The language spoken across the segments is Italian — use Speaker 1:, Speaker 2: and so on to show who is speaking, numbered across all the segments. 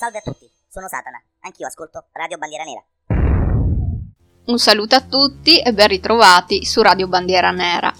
Speaker 1: Salve a tutti, sono Satana, anch'io ascolto Radio Bandiera Nera.
Speaker 2: Un saluto a tutti e ben ritrovati su Radio Bandiera Nera.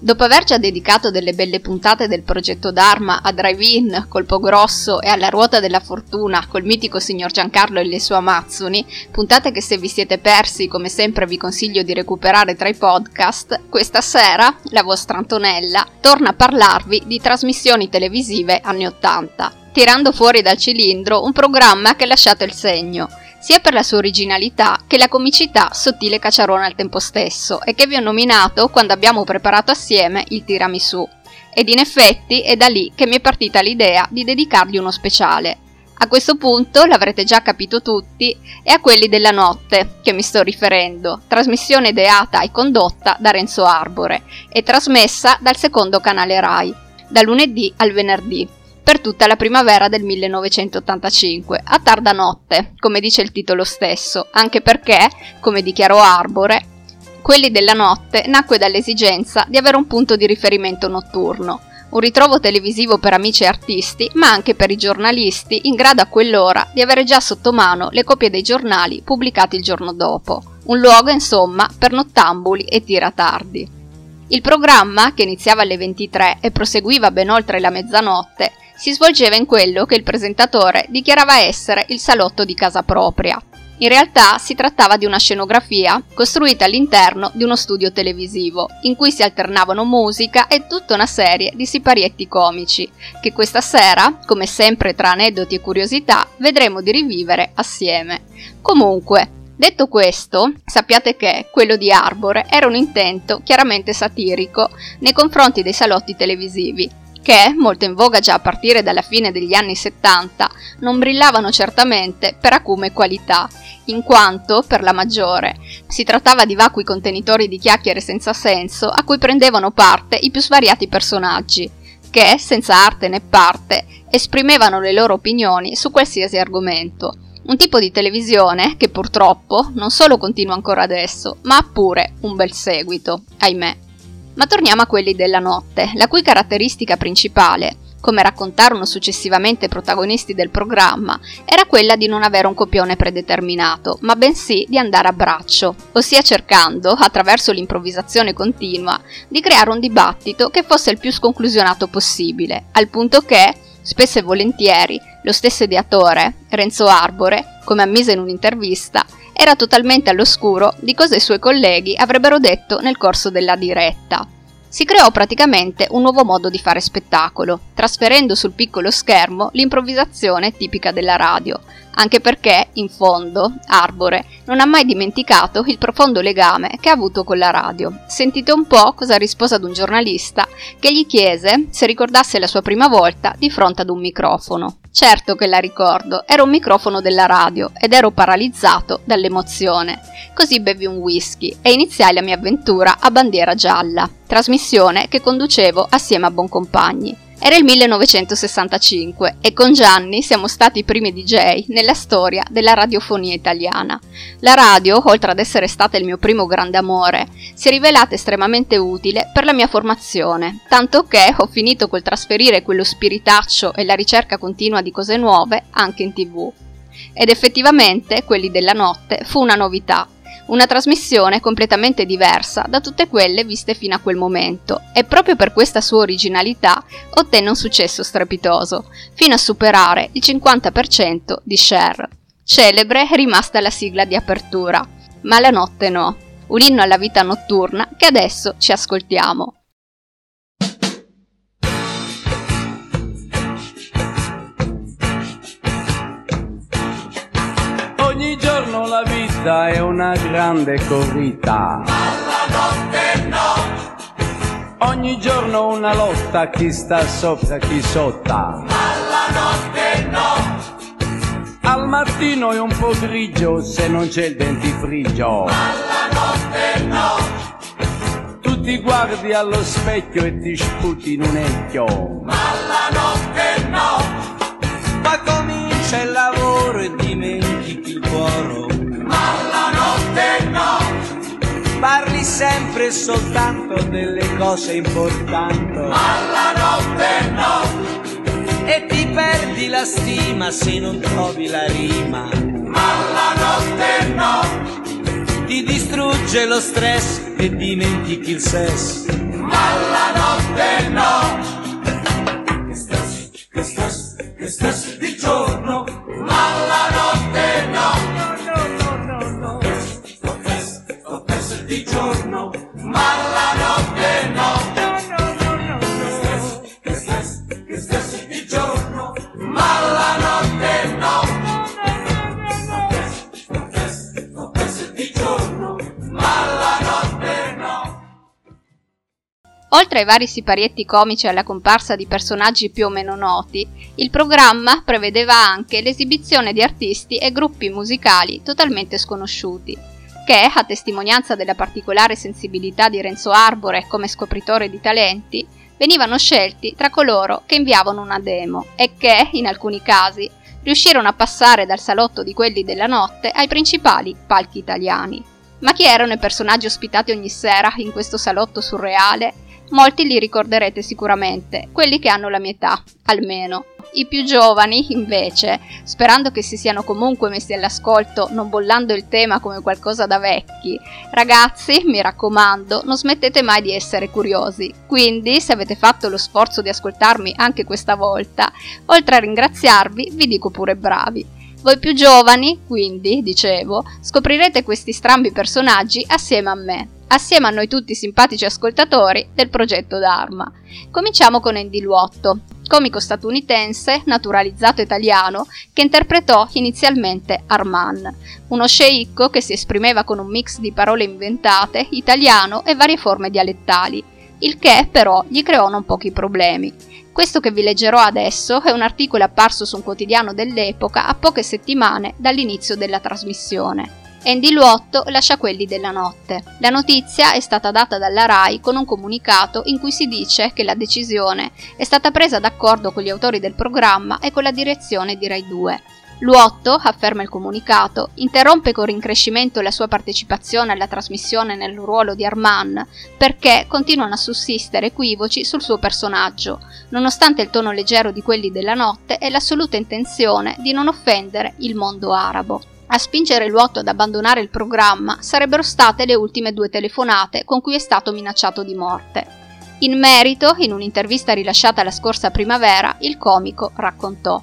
Speaker 2: Dopo aver già dedicato delle belle puntate del progetto Dharma a Drive-In, Colpo Grosso e alla Ruota della Fortuna col mitico signor Giancarlo e le sue Amazzoni, puntate che se vi siete persi come sempre vi consiglio di recuperare tra i podcast, questa sera la vostra Antonella torna a parlarvi di trasmissioni televisive anni 80, tirando fuori dal cilindro un programma che ha lasciato il segno sia per la sua originalità che la comicità sottile cacciarone al tempo stesso e che vi ho nominato quando abbiamo preparato assieme il tiramisù. Ed in effetti è da lì che mi è partita l'idea di dedicargli uno speciale. A questo punto, l'avrete già capito tutti, è a quelli della notte che mi sto riferendo, trasmissione ideata e condotta da Renzo Arbore e trasmessa dal secondo canale RAI, da lunedì al venerdì per tutta la primavera del 1985, a tarda notte, come dice il titolo stesso, anche perché, come dichiarò Arbore, quelli della notte nacque dall'esigenza di avere un punto di riferimento notturno, un ritrovo televisivo per amici e artisti, ma anche per i giornalisti in grado a quell'ora di avere già sotto mano le copie dei giornali pubblicati il giorno dopo. Un luogo, insomma, per nottambuli e tiratardi. Il programma, che iniziava alle 23 e proseguiva ben oltre la mezzanotte, si svolgeva in quello che il presentatore dichiarava essere il salotto di casa propria. In realtà si trattava di una scenografia costruita all'interno di uno studio televisivo, in cui si alternavano musica e tutta una serie di siparietti comici, che questa sera, come sempre tra aneddoti e curiosità, vedremo di rivivere assieme. Comunque, Detto questo, sappiate che quello di Arbore era un intento chiaramente satirico nei confronti dei salotti televisivi, che, molto in voga già a partire dalla fine degli anni 70, non brillavano certamente per acume e qualità, in quanto, per la maggiore, si trattava di vacui contenitori di chiacchiere senza senso a cui prendevano parte i più svariati personaggi, che, senza arte né parte, esprimevano le loro opinioni su qualsiasi argomento. Un tipo di televisione che purtroppo non solo continua ancora adesso, ma ha pure un bel seguito, ahimè. Ma torniamo a quelli della notte, la cui caratteristica principale, come raccontarono successivamente i protagonisti del programma, era quella di non avere un copione predeterminato, ma bensì di andare a braccio, ossia cercando, attraverso l'improvvisazione continua, di creare un dibattito che fosse il più sconclusionato possibile, al punto che, spesso e volentieri, lo stesso ideatore, Renzo Arbore, come ammise in un'intervista, era totalmente all'oscuro di cosa i suoi colleghi avrebbero detto nel corso della diretta. Si creò praticamente un nuovo modo di fare spettacolo, trasferendo sul piccolo schermo l'improvvisazione tipica della radio, anche perché, in fondo, Arbore non ha mai dimenticato il profondo legame che ha avuto con la radio. Sentite un po' cosa rispose ad un giornalista che gli chiese se ricordasse la sua prima volta di fronte ad un microfono. Certo che la ricordo, era un microfono della radio ed ero paralizzato dall'emozione. Così bevi un whisky e iniziai la mia avventura a bandiera gialla, trasmissione che conducevo assieme a Boncompagni. Era il 1965 e con Gianni siamo stati i primi DJ nella storia della radiofonia italiana. La radio, oltre ad essere stata il mio primo grande amore, si è rivelata estremamente utile per la mia formazione, tanto che ho finito col trasferire quello spiritaccio e la ricerca continua di cose nuove anche in tv. Ed effettivamente, quelli della notte, fu una novità una trasmissione completamente diversa da tutte quelle viste fino a quel momento e proprio per questa sua originalità ottenne un successo strepitoso, fino a superare il 50% di share. Celebre è rimasta la sigla di apertura, ma la notte no, un inno alla vita notturna che adesso ci ascoltiamo.
Speaker 3: Vita è una grande corrita.
Speaker 4: Alla notte no.
Speaker 3: Ogni giorno una lotta, chi sta sopra, chi sotto.
Speaker 4: Alla notte no.
Speaker 3: Al mattino è un po' grigio se non c'è il dentifricio.
Speaker 4: Alla notte no.
Speaker 3: Tu ti guardi allo specchio e ti sputi in un ecchio.
Speaker 4: Alla notte no.
Speaker 3: Ma comincia il lavoro e dimentichi il cuore.
Speaker 4: No.
Speaker 3: Parli sempre soltanto delle cose importanti.
Speaker 4: Alla notte no.
Speaker 3: E ti
Speaker 5: perdi la stima se non trovi la rima.
Speaker 4: Ma la notte no,
Speaker 5: Ti distrugge lo stress e dimentichi il sesso.
Speaker 4: ma la notte no. Che stress, che stress, che stress di giorno, ma la
Speaker 2: Oltre ai vari siparietti comici e alla comparsa di personaggi più o meno noti, il programma prevedeva anche l'esibizione di artisti e gruppi musicali totalmente sconosciuti, che, a testimonianza della particolare sensibilità di Renzo Arbore come scopritore di talenti, venivano scelti tra coloro che inviavano una demo e che, in alcuni casi, riuscirono a passare dal salotto di quelli della notte ai principali palchi italiani. Ma chi erano i personaggi ospitati ogni sera in questo salotto surreale? Molti li ricorderete sicuramente, quelli che hanno la mia età, almeno. I più giovani, invece, sperando che si siano comunque messi all'ascolto, non bollando il tema come qualcosa da vecchi, ragazzi, mi raccomando, non smettete mai di essere curiosi. Quindi, se avete fatto lo sforzo di ascoltarmi anche questa volta, oltre a ringraziarvi, vi dico pure bravi. Voi più giovani, quindi, dicevo, scoprirete questi strambi personaggi assieme a me, assieme a noi tutti simpatici ascoltatori del progetto Dharma. Cominciamo con Andy Luotto, comico statunitense, naturalizzato italiano, che interpretò inizialmente Arman, uno sceicco che si esprimeva con un mix di parole inventate, italiano e varie forme dialettali, il che però gli creò non pochi problemi. Questo che vi leggerò adesso è un articolo apparso su un quotidiano dell'epoca a poche settimane dall'inizio della trasmissione. Andy Luotto lascia quelli della notte. La notizia è stata data dalla RAI con un comunicato in cui si dice che la decisione è stata presa d'accordo con gli autori del programma e con la direzione di Rai 2. Luotto, afferma il comunicato, interrompe con rincrescimento la sua partecipazione alla trasmissione nel ruolo di Arman perché continuano a sussistere equivoci sul suo personaggio, nonostante il tono leggero di quelli della notte e l'assoluta intenzione di non offendere il mondo arabo. A spingere Luotto ad abbandonare il programma sarebbero state le ultime due telefonate con cui è stato minacciato di morte. In merito, in un'intervista rilasciata la scorsa primavera, il comico raccontò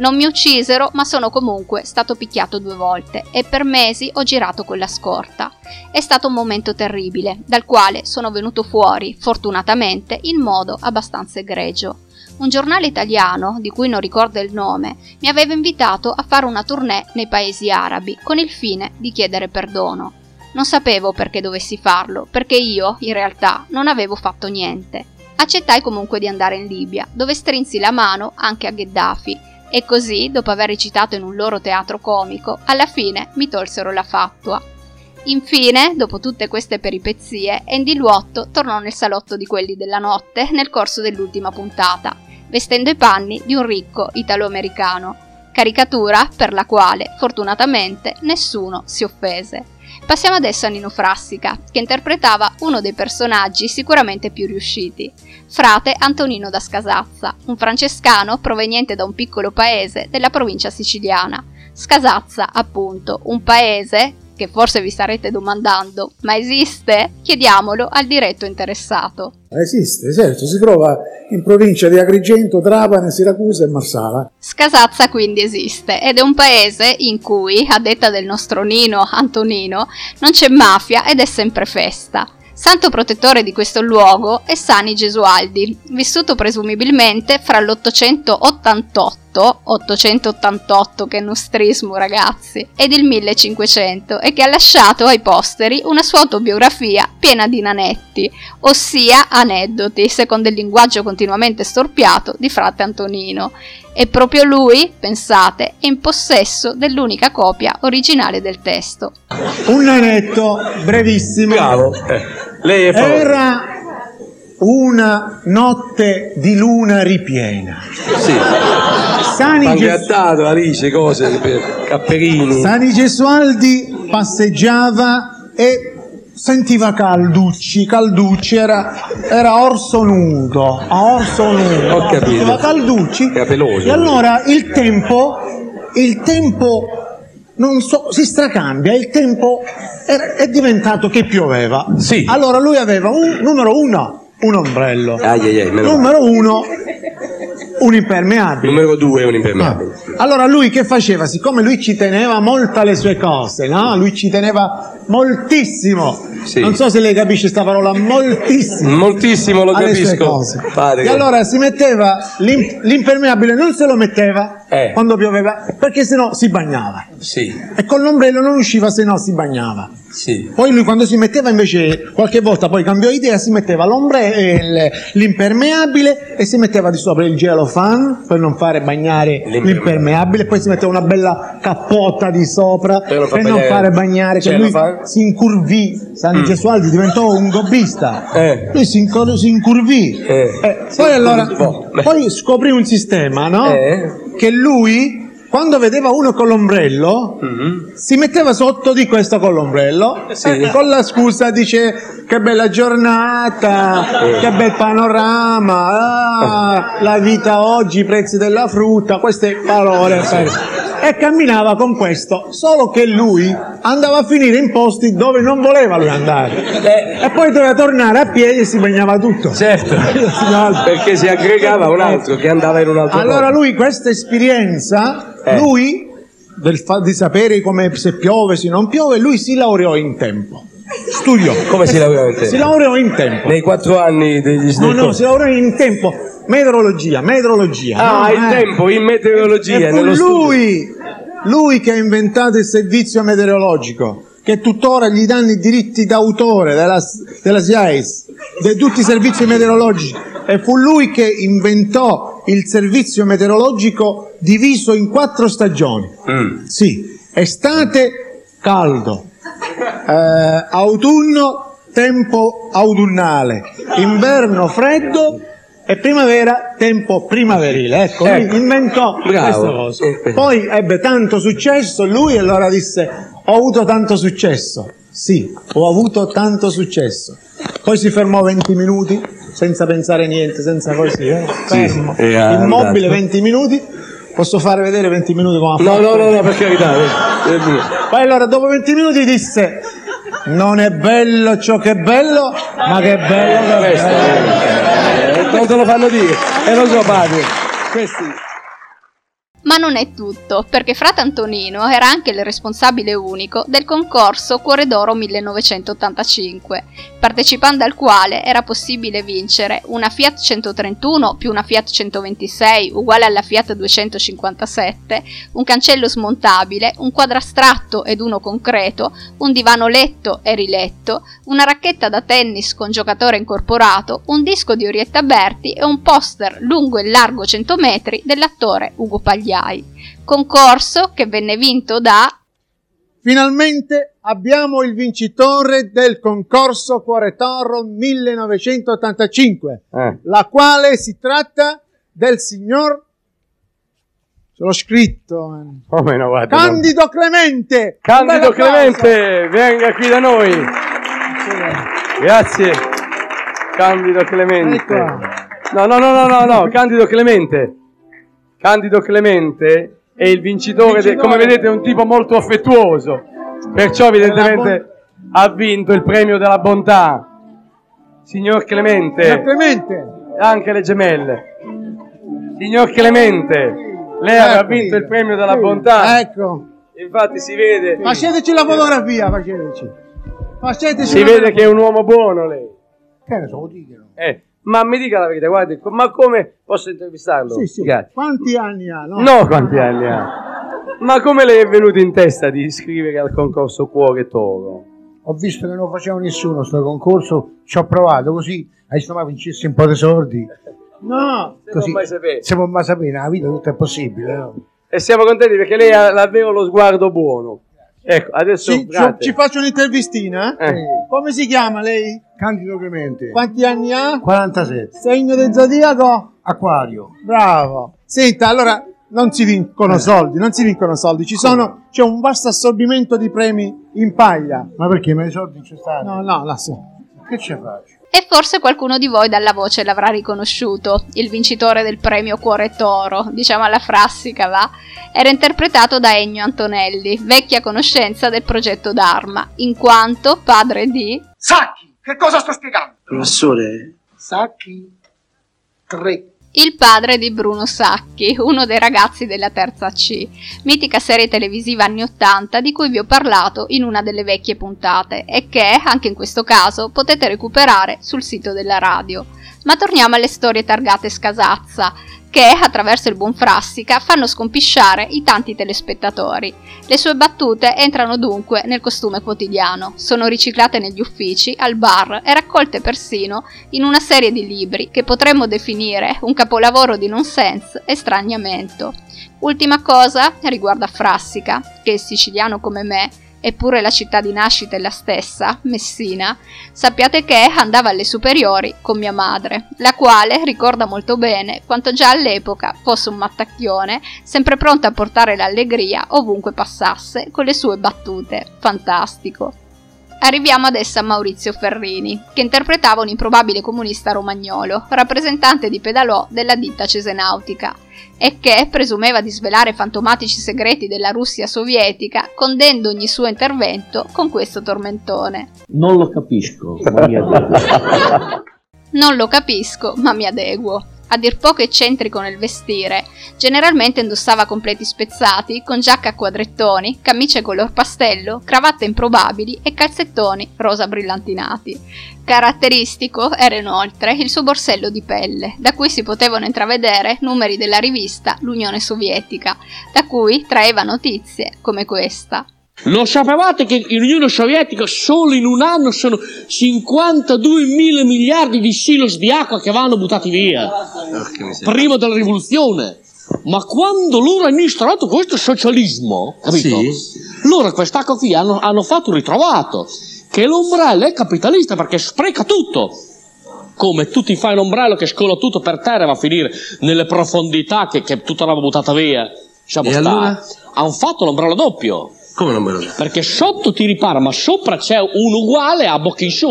Speaker 2: non mi uccisero, ma sono comunque stato picchiato due volte e per mesi ho girato con la scorta. È stato un momento terribile, dal quale sono venuto fuori, fortunatamente, in modo abbastanza egregio. Un giornale italiano, di cui non ricordo il nome, mi aveva invitato a fare una tournée nei paesi arabi con il fine di chiedere perdono. Non sapevo perché dovessi farlo, perché io, in realtà, non avevo fatto niente. Accettai comunque di andare in Libia, dove strinsi la mano anche a Gheddafi, e così, dopo aver recitato in un loro teatro comico, alla fine mi tolsero la fatua. Infine, dopo tutte queste peripezie, Andy Luotto tornò nel salotto di quelli della notte nel corso dell'ultima puntata, vestendo i panni di un ricco italo-americano, caricatura per la quale, fortunatamente, nessuno si offese. Passiamo adesso a Nino Frassica, che interpretava uno dei personaggi sicuramente più riusciti, frate Antonino da Scasazza, un francescano proveniente da un piccolo paese della provincia siciliana. Scasazza, appunto, un paese che forse vi starete domandando, ma esiste? Chiediamolo al diretto interessato.
Speaker 6: Esiste, certo, si trova in provincia di Agrigento, Trapani, Siracusa e Marsala.
Speaker 2: Scasazza quindi esiste ed è un paese in cui, a detta del nostro Nino Antonino, non c'è mafia ed è sempre festa. Santo protettore di questo luogo è Sani Gesualdi, vissuto presumibilmente fra l'888, 888 che nostrismo ragazzi, ed il 1500 e che ha lasciato ai posteri una sua autobiografia piena di nanetti, ossia aneddoti, secondo il linguaggio continuamente storpiato di frate Antonino. E proprio lui, pensate, è in possesso dell'unica copia originale del testo.
Speaker 6: Un nanetto brevissimo.
Speaker 7: Bravo. Eh, lei è.
Speaker 6: Era una notte di luna ripiena.
Speaker 7: Sì.
Speaker 6: Sani, Ges-
Speaker 7: Pangattato, Alice, cose, per- Capperini.
Speaker 6: Sani Gesualdi passeggiava e
Speaker 8: sentiva Calducci, Calducci era, era orso nudo, a orso nudo.
Speaker 9: Ho capito.
Speaker 8: Sentiva Calducci.
Speaker 9: Capeloso.
Speaker 8: E allora il tempo, il tempo non so, si stracambia, il tempo è, è diventato che pioveva.
Speaker 9: Sì.
Speaker 8: Allora lui aveva un numero uno, un ombrello.
Speaker 9: Ai ai ai,
Speaker 8: numero uno, un impermeabile.
Speaker 9: Numero due è un impermeabile.
Speaker 8: Allora lui che faceva? Siccome lui ci teneva molto alle sue cose, no? Lui ci teneva moltissimo.
Speaker 9: Sì.
Speaker 8: Non so se lei capisce questa parola, moltissimo.
Speaker 9: Moltissimo lo capisco.
Speaker 8: E allora si metteva l'im- l'impermeabile, non se lo metteva
Speaker 9: Eh.
Speaker 8: quando pioveva, perché sennò si bagnava.
Speaker 9: Sì,
Speaker 8: E con l'ombrello non usciva se no si bagnava.
Speaker 9: sì.
Speaker 8: Poi lui quando si metteva invece, qualche volta poi cambiò idea, si metteva l'ombrello, l'impermeabile e si metteva di sopra il gelofan per non fare bagnare
Speaker 9: L'impermeabile.
Speaker 8: l'impermeabile, poi si metteva una bella cappota di sopra
Speaker 9: Per non
Speaker 8: per non fare bagnare, che lui
Speaker 9: Celofan.
Speaker 8: si incurvì, San Gesualdi diventò un gobbista,
Speaker 9: Mm. Eh.
Speaker 8: lui si, incur- si incurvì.
Speaker 9: Eh.
Speaker 8: Eh, poi allora, poi scoprì un sistema, no? Che lui, quando vedeva uno con l'ombrello,
Speaker 9: Mhm.
Speaker 8: si metteva sotto di questo con l'ombrello
Speaker 9: Sì.
Speaker 8: con la scusa dice che bella giornata
Speaker 9: Eh.
Speaker 8: che bel panorama ah, la vita oggi i prezzi della frutta queste parole per- e camminava con questo solo che lui andava a finire in posti dove non voleva lui andare
Speaker 9: Eh.
Speaker 8: e poi doveva tornare a piedi e si bagnava tutto
Speaker 9: Certo, perché si aggregava un altro che andava in un altro
Speaker 8: allora lui questa esperienza,
Speaker 9: Eh.
Speaker 8: lui del fa- di sapere come se piove, se non piove, lui si laureò in tempo. Studiò.
Speaker 9: Come si laureò in tempo?
Speaker 8: Si laureò in tempo.
Speaker 9: Nei quattro anni degli
Speaker 8: No, no,
Speaker 9: snecchi.
Speaker 8: si laureò in tempo. Meteorologia, meteorologia.
Speaker 9: Ah,
Speaker 8: no,
Speaker 9: il
Speaker 8: eh.
Speaker 9: tempo in meteorologia.
Speaker 8: E fu
Speaker 9: nello studio.
Speaker 8: lui, lui che ha inventato il servizio meteorologico, che tuttora gli danno i diritti d'autore della, della SIAES, di tutti i servizi meteorologici. E fu lui che inventò il servizio meteorologico diviso in quattro stagioni.
Speaker 9: Mm.
Speaker 8: Sì, estate caldo, eh, autunno tempo autunnale, inverno freddo e primavera tempo primaverile. Ecco,
Speaker 9: Ecco.
Speaker 8: inventò
Speaker 9: Bravo.
Speaker 8: questa cosa.
Speaker 9: Eh.
Speaker 8: Poi ebbe tanto successo lui e allora disse ho avuto tanto successo. Sì, ho avuto tanto successo. Poi si fermò 20 minuti senza pensare niente, senza così, eh? fermo,
Speaker 9: sì, era
Speaker 8: immobile
Speaker 9: andato.
Speaker 8: 20 minuti. Posso fare vedere 20 minuti come ha
Speaker 9: No,
Speaker 8: fatto?
Speaker 9: no, no, no, per carità. eh, eh,
Speaker 8: Poi allora dopo 20 minuti disse non è bello ciò che è bello, ma che è bello che è
Speaker 9: Questo,
Speaker 8: bello.
Speaker 9: Eh, non te lo fanno dire. E lo so, padre. Questi.
Speaker 2: Ma non è tutto, perché frate Antonino era anche il responsabile unico del concorso Cuore d'Oro 1985, partecipando al quale era possibile vincere una Fiat 131 più una Fiat 126 uguale alla Fiat 257, un cancello smontabile, un quadrastratto ed uno concreto, un divano letto e riletto, una racchetta da tennis con giocatore incorporato, un disco di Orietta Berti e un poster lungo e largo 100 metri dell'attore Ugo Pagliai. Concorso che venne vinto da
Speaker 8: Finalmente abbiamo il vincitore del concorso Cuore Toro 1985,
Speaker 9: Eh.
Speaker 8: la quale si tratta del signor ce l'ho scritto eh.
Speaker 9: Come no, guarda.
Speaker 8: Candido Clemente.
Speaker 9: Candido. Clemente, venga qui da noi. Grazie. Candido Clemente.
Speaker 8: Ecco.
Speaker 9: No, no, no, no, no, no, Candido Clemente. Candido Clemente è il vincitore, de- come vedete è un tipo molto affettuoso, perciò evidentemente ha vinto il premio della bontà. Signor Clemente,
Speaker 8: Clemente.
Speaker 9: anche le gemelle. Signor Clemente, lei
Speaker 8: Ecco.
Speaker 9: vinto il premio della
Speaker 8: Sì.
Speaker 9: bontà.
Speaker 8: Ecco.
Speaker 9: Infatti si vede,
Speaker 8: Faceteci la fotografia, faceteci. Faceteci
Speaker 9: si vede che è un uomo buono lei.
Speaker 8: Che ne so, dicono.
Speaker 9: Eh, ma mi dica la verità, guardi, ma come posso intervistarlo?
Speaker 8: Sì, sì.
Speaker 9: Grazie.
Speaker 8: Quanti anni ha? No.
Speaker 9: No, quanti anni ha? Ma come le è venuto in testa di iscrivere al concorso Cuore Toro?
Speaker 10: Ho visto che non faceva nessuno sto concorso, ci ho provato così, adesso ma vincessi un po' di soldi.
Speaker 8: No.
Speaker 9: Se
Speaker 10: Così.
Speaker 9: non mai sapete.
Speaker 10: Se può mai sapere, nella vita tutto è possibile. no?
Speaker 9: E siamo contenti perché lei ha davvero lo sguardo buono. Ecco, adesso
Speaker 8: Ci, ci faccio un'intervistina? eh?
Speaker 9: Eh.
Speaker 8: Come si chiama lei?
Speaker 10: Candido Clemente,
Speaker 8: Quanti anni ha?
Speaker 10: 47,
Speaker 8: Segno del zodiaco?
Speaker 10: Acquario.
Speaker 8: Bravo. Senta, allora non si vincono soldi, non si vincono soldi, ci sono, c'è un vasto assorbimento di premi in paglia.
Speaker 10: Ma perché? Ma i soldi ci stanno?
Speaker 8: No, no, lascia.
Speaker 10: Che ci faccio?
Speaker 2: E forse qualcuno di voi dalla voce l'avrà riconosciuto, il vincitore del premio Cuore Toro, diciamo alla frassica va, era interpretato da Ennio Antonelli, vecchia conoscenza del progetto Dharma, in quanto padre di...
Speaker 11: Sacchi, che cosa sto spiegando?
Speaker 10: Professore, Sacchi 3.
Speaker 2: Il padre di Bruno Sacchi, uno dei ragazzi della terza C, mitica serie televisiva anni 80 di cui vi ho parlato in una delle vecchie puntate e che, anche in questo caso, potete recuperare sul sito della radio. Ma torniamo alle storie targate Scasazza, che, attraverso il buon Frassica, fanno scompisciare i tanti telespettatori. Le sue battute entrano dunque nel costume quotidiano, sono riciclate negli uffici, al bar e raccolte persino in una serie di libri che potremmo definire un capolavoro di nonsense e straniamento. Ultima cosa riguarda Frassica, che è siciliano come me, eppure la città di nascita è la stessa, Messina, sappiate che andava alle superiori con mia madre, la quale ricorda molto bene quanto già all'epoca fosse un mattacchione, sempre pronta a portare l'allegria ovunque passasse con le sue battute. Fantastico. Arriviamo adesso a Maurizio Ferrini, che interpretava un improbabile comunista romagnolo, rappresentante di pedalò della ditta cesenautica, e che presumeva di svelare fantomatici segreti della Russia sovietica, condendo ogni suo intervento con questo tormentone.
Speaker 12: Non lo capisco, ma mi adeguo.
Speaker 2: Non lo capisco, ma mi adeguo. A dir poco eccentrico nel vestire, generalmente indossava completi spezzati, con giacca a quadrettoni, camicie color pastello, cravatte improbabili e calzettoni rosa brillantinati. Caratteristico era inoltre il suo borsello di pelle, da cui si potevano intravedere numeri della rivista L'Unione Sovietica, da cui traeva notizie come questa.
Speaker 12: Lo sapevate che in Unione Sovietica solo in un anno sono 52 mila miliardi di silos di acqua che vanno buttati via? Prima della rivoluzione. Ma quando loro hanno instaurato questo socialismo, capito? Loro quest'acqua qui hanno, hanno fatto un ritrovato. Che l'ombrello è capitalista perché spreca tutto. Come tu ti fai un ombrello che scola tutto per terra e va a finire nelle profondità che, che tutta roba buttata via. Lasciamo
Speaker 9: E
Speaker 12: stare.
Speaker 9: allora?
Speaker 12: Hanno fatto l'ombrello doppio.
Speaker 9: Come non me lo dico?
Speaker 12: Perché sotto ti ripara, ma sopra c'è un uguale a bocca in su.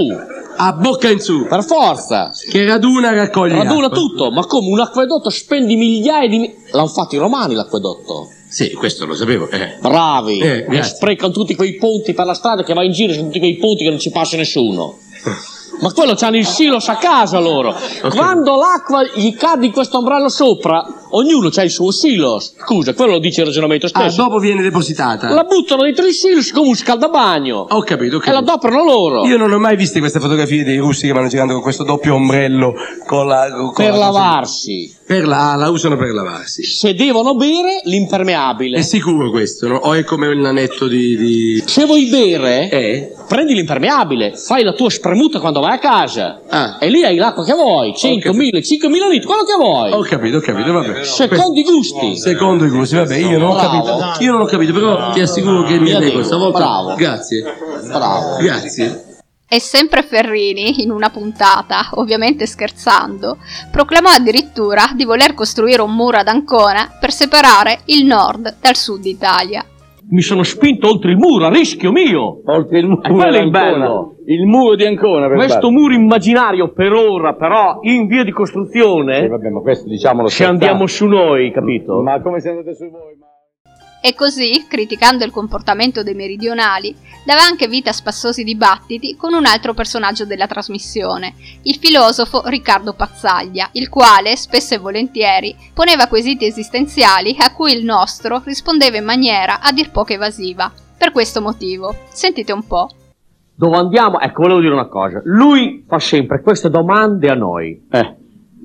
Speaker 9: A bocca in su.
Speaker 12: Per forza.
Speaker 9: Che raduna raccoglie
Speaker 12: Raduna
Speaker 9: acqua.
Speaker 12: tutto, ma come un acquedotto spendi migliaia di... mi- L'hanno fatto i romani l'acquedotto.
Speaker 9: Sì, questo lo sapevo. Eh.
Speaker 12: Bravi.
Speaker 9: Eh,
Speaker 12: e sprecano tutti quei ponti per la strada che va in giro, sono tutti quei ponti che non ci passa nessuno. Ma quello c'hanno il silos a casa loro. Quando l'acqua gli cade in questo ombrello sopra, ognuno c'ha il suo silos. Scusa, quello lo dice il ragionamento
Speaker 9: Ah,
Speaker 12: stesso.
Speaker 9: dopo viene depositata.
Speaker 12: La buttano dentro il silos come un scaldabagno.
Speaker 9: Ho capito, ho
Speaker 12: E la adoperano loro.
Speaker 9: Io non ho mai visto queste fotografie dei russi che vanno girando con questo doppio ombrello con la, con
Speaker 12: per
Speaker 9: la
Speaker 12: lavarsi.
Speaker 9: Per la, la usano per lavarsi.
Speaker 12: Se devono bere, l'impermeabile.
Speaker 9: È sicuro questo, no? O è come il nanetto di... di...
Speaker 12: Se vuoi bere,
Speaker 9: Eh?
Speaker 12: prendi l'impermeabile, fai la tua spremuta quando vai a casa.
Speaker 9: Ah.
Speaker 12: E lì hai l'acqua che vuoi, 100, 1000, 5000 litri, quello che vuoi.
Speaker 9: Ho capito, ho capito, vabbè.
Speaker 12: Secondo i gusti.
Speaker 9: Secondo i gusti, vabbè, io non ho
Speaker 12: Bravo.
Speaker 9: capito. Io non ho capito, però ti assicuro che mi adeguo
Speaker 12: adeguo,
Speaker 9: stavolta.
Speaker 12: bravo.
Speaker 9: Grazie.
Speaker 12: Bravo.
Speaker 9: Grazie.
Speaker 2: E sempre Ferrini, in una puntata, ovviamente scherzando, proclamò addirittura di voler costruire un muro ad Ancona per separare il nord dal sud Italia.
Speaker 12: Mi sono spinto oltre il muro, a rischio mio.
Speaker 7: Oltre il muro
Speaker 12: E quello è il
Speaker 7: di Ancona.
Speaker 12: bello.
Speaker 7: Il muro di Ancona, per
Speaker 12: Questo
Speaker 7: farlo.
Speaker 12: muro immaginario per ora, però in via di
Speaker 7: Sì,
Speaker 12: costruzione,
Speaker 7: vabbè, ma questo diciamolo
Speaker 12: se andiamo su noi, capito?
Speaker 7: Ma come se andate su voi? Ma...
Speaker 2: E così, criticando il comportamento dei meridionali, dava anche vita a spassosi dibattiti con un altro personaggio della trasmissione, il filosofo Riccardo Pazzaglia, il quale, spesso e volentieri, poneva quesiti esistenziali a cui il nostro rispondeva in maniera a dir poco evasiva. Per questo motivo, sentite un po'.
Speaker 12: Dove andiamo? Ecco, volevo dire una cosa. Lui fa sempre queste domande a noi.
Speaker 7: Eh.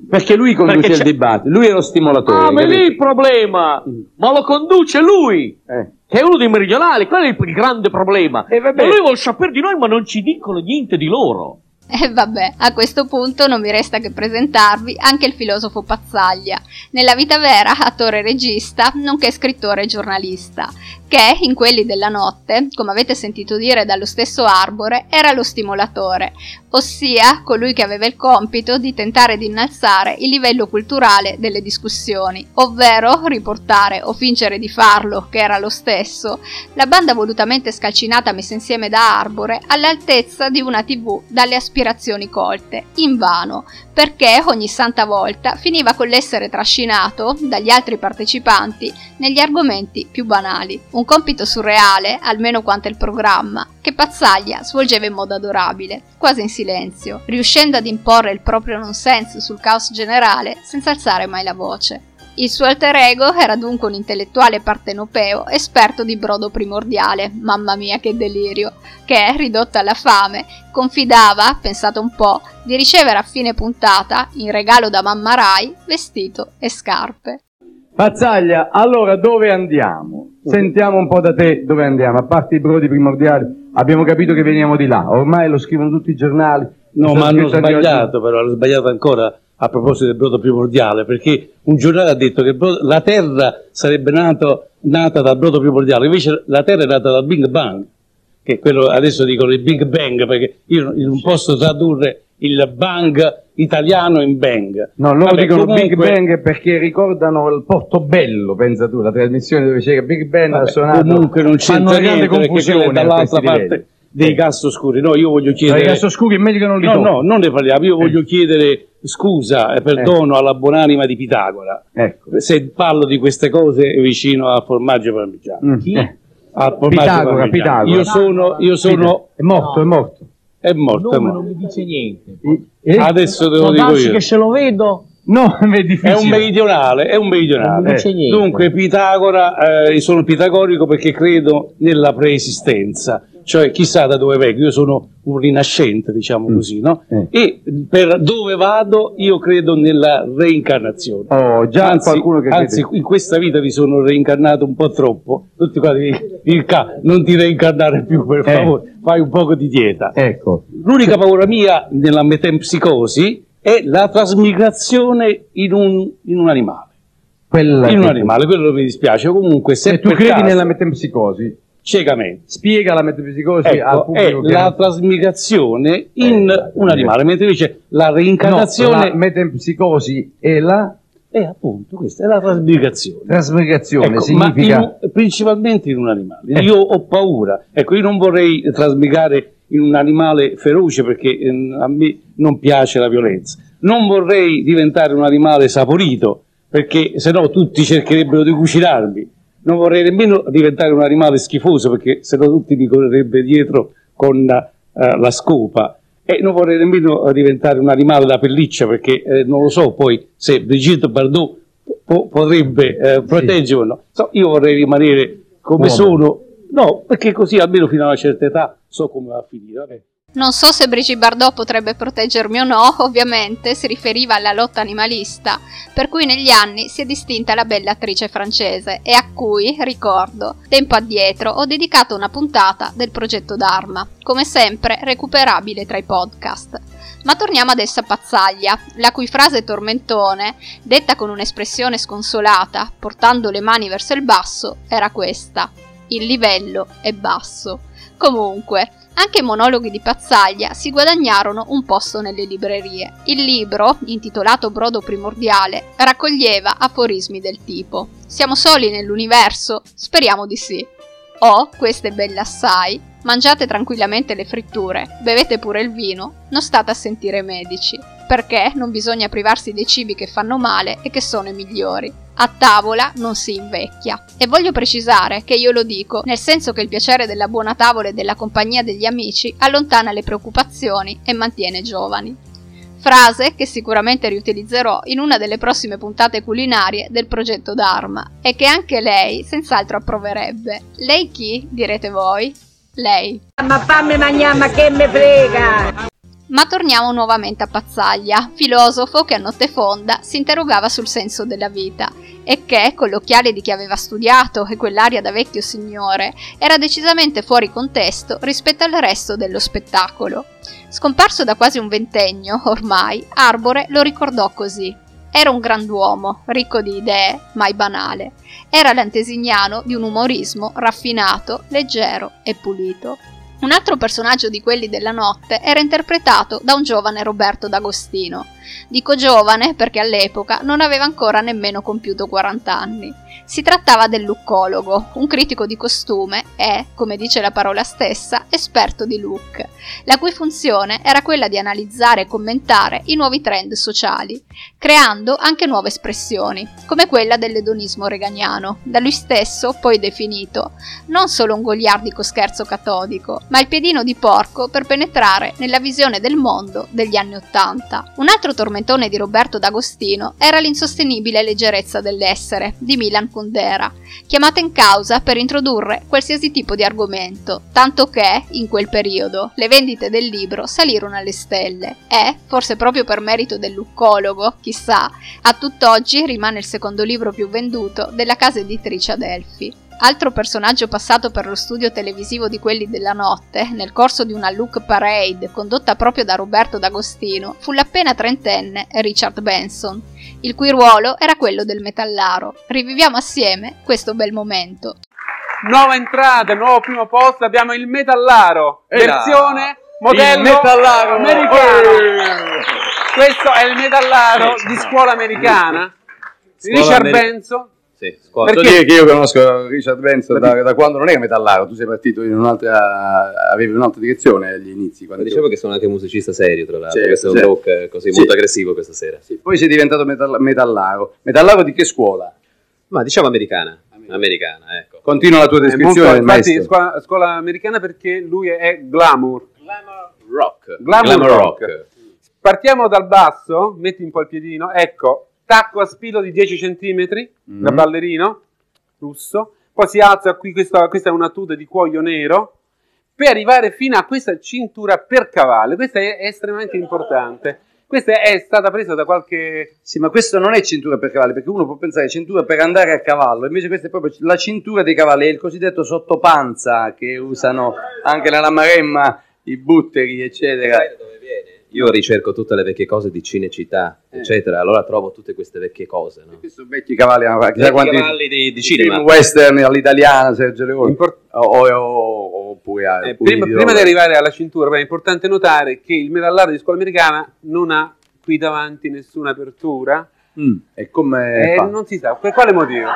Speaker 7: Perché lui conduce
Speaker 12: Perché
Speaker 7: il dibattito, lui è lo stimolatore.
Speaker 12: Ah, ma è lì il problema! Ma lo conduce lui!
Speaker 7: Eh.
Speaker 12: Che è uno dei meridionali, quello è il il grande problema.
Speaker 7: Eh, vabbè.
Speaker 12: Ma lui vuole sapere di noi, ma non ci dicono niente di loro.
Speaker 2: E vabbè, a questo punto non mi resta che presentarvi anche il filosofo Pazzaglia, nella vita vera attore e regista, nonché scrittore e giornalista, che in quelli della notte, come avete sentito dire dallo stesso Arbore, era lo stimolatore, ossia colui che aveva il compito di tentare di innalzare il livello culturale delle discussioni, ovvero riportare o fingere di farlo, che era lo stesso, la banda volutamente scalcinata messa insieme da Arbore all'altezza di una tv dalle aspirazioni colte, invano, perché ogni santa volta finiva con l'essere trascinato dagli altri partecipanti negli argomenti più banali. Un compito surreale, almeno quanto il programma, che Pazzaglia svolgeva in modo adorabile, quasi in silenzio, riuscendo ad imporre il proprio nonsense sul caos generale senza alzare mai la voce. Il suo alter ego era dunque un intellettuale partenopeo, esperto di brodo primordiale, mamma mia che delirio, che, ridotto alla fame, confidava, pensate un po', di ricevere a fine puntata, in regalo da mamma Rai, vestito e scarpe.
Speaker 7: Pazzaglia, allora dove andiamo? Sentiamo un po' da te dove andiamo, a parte i brodi primordiali, abbiamo capito che veniamo di là, ormai lo scrivono tutti i giornali.
Speaker 13: No, ma hanno sbagliato però, hanno sbagliato ancora a proposito del brodo primordiale, perché un giornale ha detto che brodo- la Terra sarebbe nato- nata dal brodo primordiale, invece la Terra è nata dal Big Bang, che quello adesso dicono il Big Bang, perché io non posso tradurre il bang italiano in bang.
Speaker 7: No, loro
Speaker 13: Vabbè,
Speaker 7: dicono
Speaker 13: comunque-
Speaker 7: Big Bang perché ricordano il Portobello, pensa tu, la trasmissione dove c'era Big Bang ha
Speaker 13: Vabbè,
Speaker 7: suonato.
Speaker 13: comunque non
Speaker 7: fanno
Speaker 13: c'entra
Speaker 7: una grande confusione a
Speaker 13: dall'altra parte dei gas oscuri. No, io voglio
Speaker 7: No,
Speaker 13: chiedere...
Speaker 7: I gas oscuri è meglio che non li
Speaker 13: No, no, non ne parliamo. Io voglio chiedere scusa e perdono alla buonanima di Pitagora.
Speaker 7: Ecco.
Speaker 13: Se parlo di queste cose vicino al formaggio parmigiano.
Speaker 7: Mm, eh.
Speaker 13: Al formaggio
Speaker 7: Pitagora,
Speaker 13: parmigiano.
Speaker 7: Pitagora.
Speaker 13: Io sono, io sono,
Speaker 7: È morto, è morto.
Speaker 13: è morto, è morto.
Speaker 14: non mi dice niente.
Speaker 7: Eh?
Speaker 13: Adesso te lo dico io.
Speaker 14: che se lo vedo
Speaker 7: No, è
Speaker 13: È un meridionale, è un meridionale. Dunque, Pitagora, eh, sono pitagorico perché credo nella preesistenza, cioè chissà da dove vengo, io sono un rinascente, diciamo così, no?
Speaker 7: Eh.
Speaker 13: E per dove vado io credo nella reincarnazione.
Speaker 7: Oh, già
Speaker 13: anzi,
Speaker 7: qualcuno che
Speaker 13: anzi,
Speaker 7: crede.
Speaker 13: in questa vita mi sono reincarnato un po' troppo. Tutti quanti il ca, non ti reincarnare più, per
Speaker 7: Eh.
Speaker 13: favore, fai un poco di dieta.
Speaker 7: Ecco.
Speaker 13: L'unica paura mia nella metempsicosi è la trasmigrazione in un, in un animale.
Speaker 7: Quella
Speaker 13: In un animale, quello mi dispiace. Comunque, se
Speaker 7: Se tu credi
Speaker 13: caso-
Speaker 7: nella metempsicosi,
Speaker 13: ciecamente.
Speaker 7: spiega la metempsicosi al
Speaker 13: Ecco, è
Speaker 7: pubblico che
Speaker 13: la trasmigrazione in
Speaker 7: Eh,
Speaker 13: un animale, mentre invece la
Speaker 7: No,
Speaker 13: reincarnazione
Speaker 7: la metempsicosi è la
Speaker 13: è appunto questa, è la trasmigrazione.
Speaker 7: trasmigrazione,
Speaker 13: Ecco,
Speaker 7: significa
Speaker 13: ma in- principalmente in un animale.
Speaker 7: Eh.
Speaker 13: Io ho paura, ecco, io non vorrei trasmigrare in un animale feroce perché ehm, a me non piace la violenza. Non vorrei diventare un animale saporito perché sennò tutti cercherebbero di cucinarmi. Non vorrei nemmeno diventare un animale schifoso perché sennò tutti mi correrebbero dietro con eh, la scopa. E non vorrei nemmeno diventare un animale da pelliccia perché eh, non lo so poi se Brigitte Bardot po- potrebbe eh, proteggermi o no. So, io vorrei rimanere come
Speaker 7: Uomo.
Speaker 13: sono, no, perché così almeno fino a una certa età so come va a finire.
Speaker 2: Non so se Brigitte Bardot potrebbe proteggermi o no, ovviamente si riferiva alla lotta animalista, per cui negli anni si è distinta la bella attrice francese e a cui, ricordo, tempo addietro ho dedicato una puntata del progetto Dharma, come sempre recuperabile tra i podcast. Ma torniamo adesso a Pazzaglia, la cui frase tormentone, detta con un'espressione sconsolata, portando le mani verso il basso, era questa: Il livello è basso. Comunque, anche i monologhi di Pazzaglia si guadagnarono un posto nelle librerie. Il libro, intitolato Brodo Primordiale, raccoglieva aforismi del tipo Siamo soli nell'universo? Speriamo di sì. O, questo è belle assai, mangiate tranquillamente le fritture, bevete pure il vino, non state a sentire i medici, perché non bisogna privarsi dei cibi che fanno male e che sono i migliori. A tavola non si invecchia. E voglio precisare che io lo dico nel senso che il piacere della buona tavola e della compagnia degli amici allontana le preoccupazioni e mantiene giovani. Frase che sicuramente riutilizzerò in una delle prossime puntate culinarie del progetto Dharma e che anche lei senz'altro approverebbe. Lei chi, direte voi? Lei.
Speaker 15: Ma fammi mangiare, ma che me frega!
Speaker 2: Ma torniamo nuovamente a Pazzaglia, filosofo che a notte fonda si interrogava sul senso della vita e che, con l'occhiale di chi aveva studiato e quell'aria da vecchio signore, era decisamente fuori contesto rispetto al resto dello spettacolo. Scomparso da quasi un ventennio, ormai, Arbore lo ricordò così. Era un grand'uomo, ricco di idee, mai banale. Era l'antesignano di un umorismo raffinato, leggero e pulito. Un altro personaggio di quelli della notte era interpretato da un giovane Roberto D'Agostino. Dico giovane perché all'epoca non aveva ancora nemmeno compiuto 40 anni. Si trattava del luccologo, un critico di costume e, come dice la parola stessa, esperto di look, la cui funzione era quella di analizzare e commentare i nuovi trend sociali, creando anche nuove espressioni, come quella dell'edonismo reganiano, da lui stesso poi definito non solo un goliardico scherzo catodico, ma il piedino di porco per penetrare nella visione del mondo degli anni Ottanta. Un altro tormentone di Roberto D'Agostino era l'insostenibile leggerezza dell'essere di Milan Kundera, chiamata in causa per introdurre qualsiasi tipo di argomento, tanto che, in quel periodo, le vendite del libro salirono alle stelle. E, forse proprio per merito del luccologo, chissà, a tutt'oggi rimane il secondo libro più venduto della casa editrice Adelphi. Altro personaggio passato per lo studio televisivo di quelli della notte, nel corso di una look parade condotta proprio da Roberto D'Agostino, fu l'appena trentenne Richard Benson, il cui ruolo era quello del metallaro. Riviviamo assieme questo bel momento.
Speaker 7: Nuova entrata, nuovo primo posto, abbiamo il metallaro,
Speaker 9: E là.
Speaker 7: versione modello
Speaker 9: Il metallaro.
Speaker 7: americano.
Speaker 9: Eh.
Speaker 7: Questo è il metallaro di scuola americana.
Speaker 9: Scuola
Speaker 7: Richard
Speaker 9: ameri-
Speaker 7: Benson.
Speaker 9: Sì, scuola.
Speaker 7: Perché-
Speaker 9: dire che io conosco Richard Benson da, da quando non era metallaro, tu sei partito in un'altra, avevi un'altra direzione agli inizi. quando
Speaker 16: Ma dicevo che sono anche musicista serio, tra l'altro. Questo è un talk eh, così
Speaker 9: Sì.
Speaker 16: molto aggressivo questa sera.
Speaker 9: Poi sei diventato metall- metallaro. Metallaro di che scuola?
Speaker 16: Ma diciamo americana. Americana, ecco.
Speaker 9: Continua la tua
Speaker 7: È
Speaker 9: descrizione,
Speaker 7: molto- infatti, scuola, scuola americana perché lui è glamour.
Speaker 16: Rock.
Speaker 7: Glamour,
Speaker 16: Glamour
Speaker 7: rock.
Speaker 16: rock.
Speaker 7: Partiamo dal basso, metti un po' il piedino, ecco, tacco a spillo di 10 cm
Speaker 9: Mm.
Speaker 7: da ballerino russo, poi si alza qui, questa, questa è una tuta di cuoio nero, per arrivare fino a questa cintura per cavallo, questa è, è estremamente importante. Questa è stata presa da qualche...
Speaker 9: Sì, ma questo non è cintura per cavalli, perché uno può pensare cintura per andare a cavallo, invece questa è proprio la cintura dei cavalli, è il cosiddetto sottopanza che usano anche nella Maremma i butteri, eccetera.
Speaker 16: Io ricerco tutte le vecchie cose di Cinecittà, eccetera, allora trovo tutte queste vecchie cose. No?
Speaker 9: Questi sono vecchi cavalli, chissà
Speaker 16: Vecchi
Speaker 9: quanti
Speaker 16: cavalli di- di cinema.
Speaker 9: film western all'italiana, Sergio Leone, o, o- o- oppure
Speaker 7: Eh, prima,
Speaker 9: di
Speaker 7: prima di arrivare alla cintura, però è importante notare che il metallaro di scuola americana non ha qui davanti nessuna apertura.
Speaker 9: Mm, e come
Speaker 7: Eh, non si sa, per quale motivo?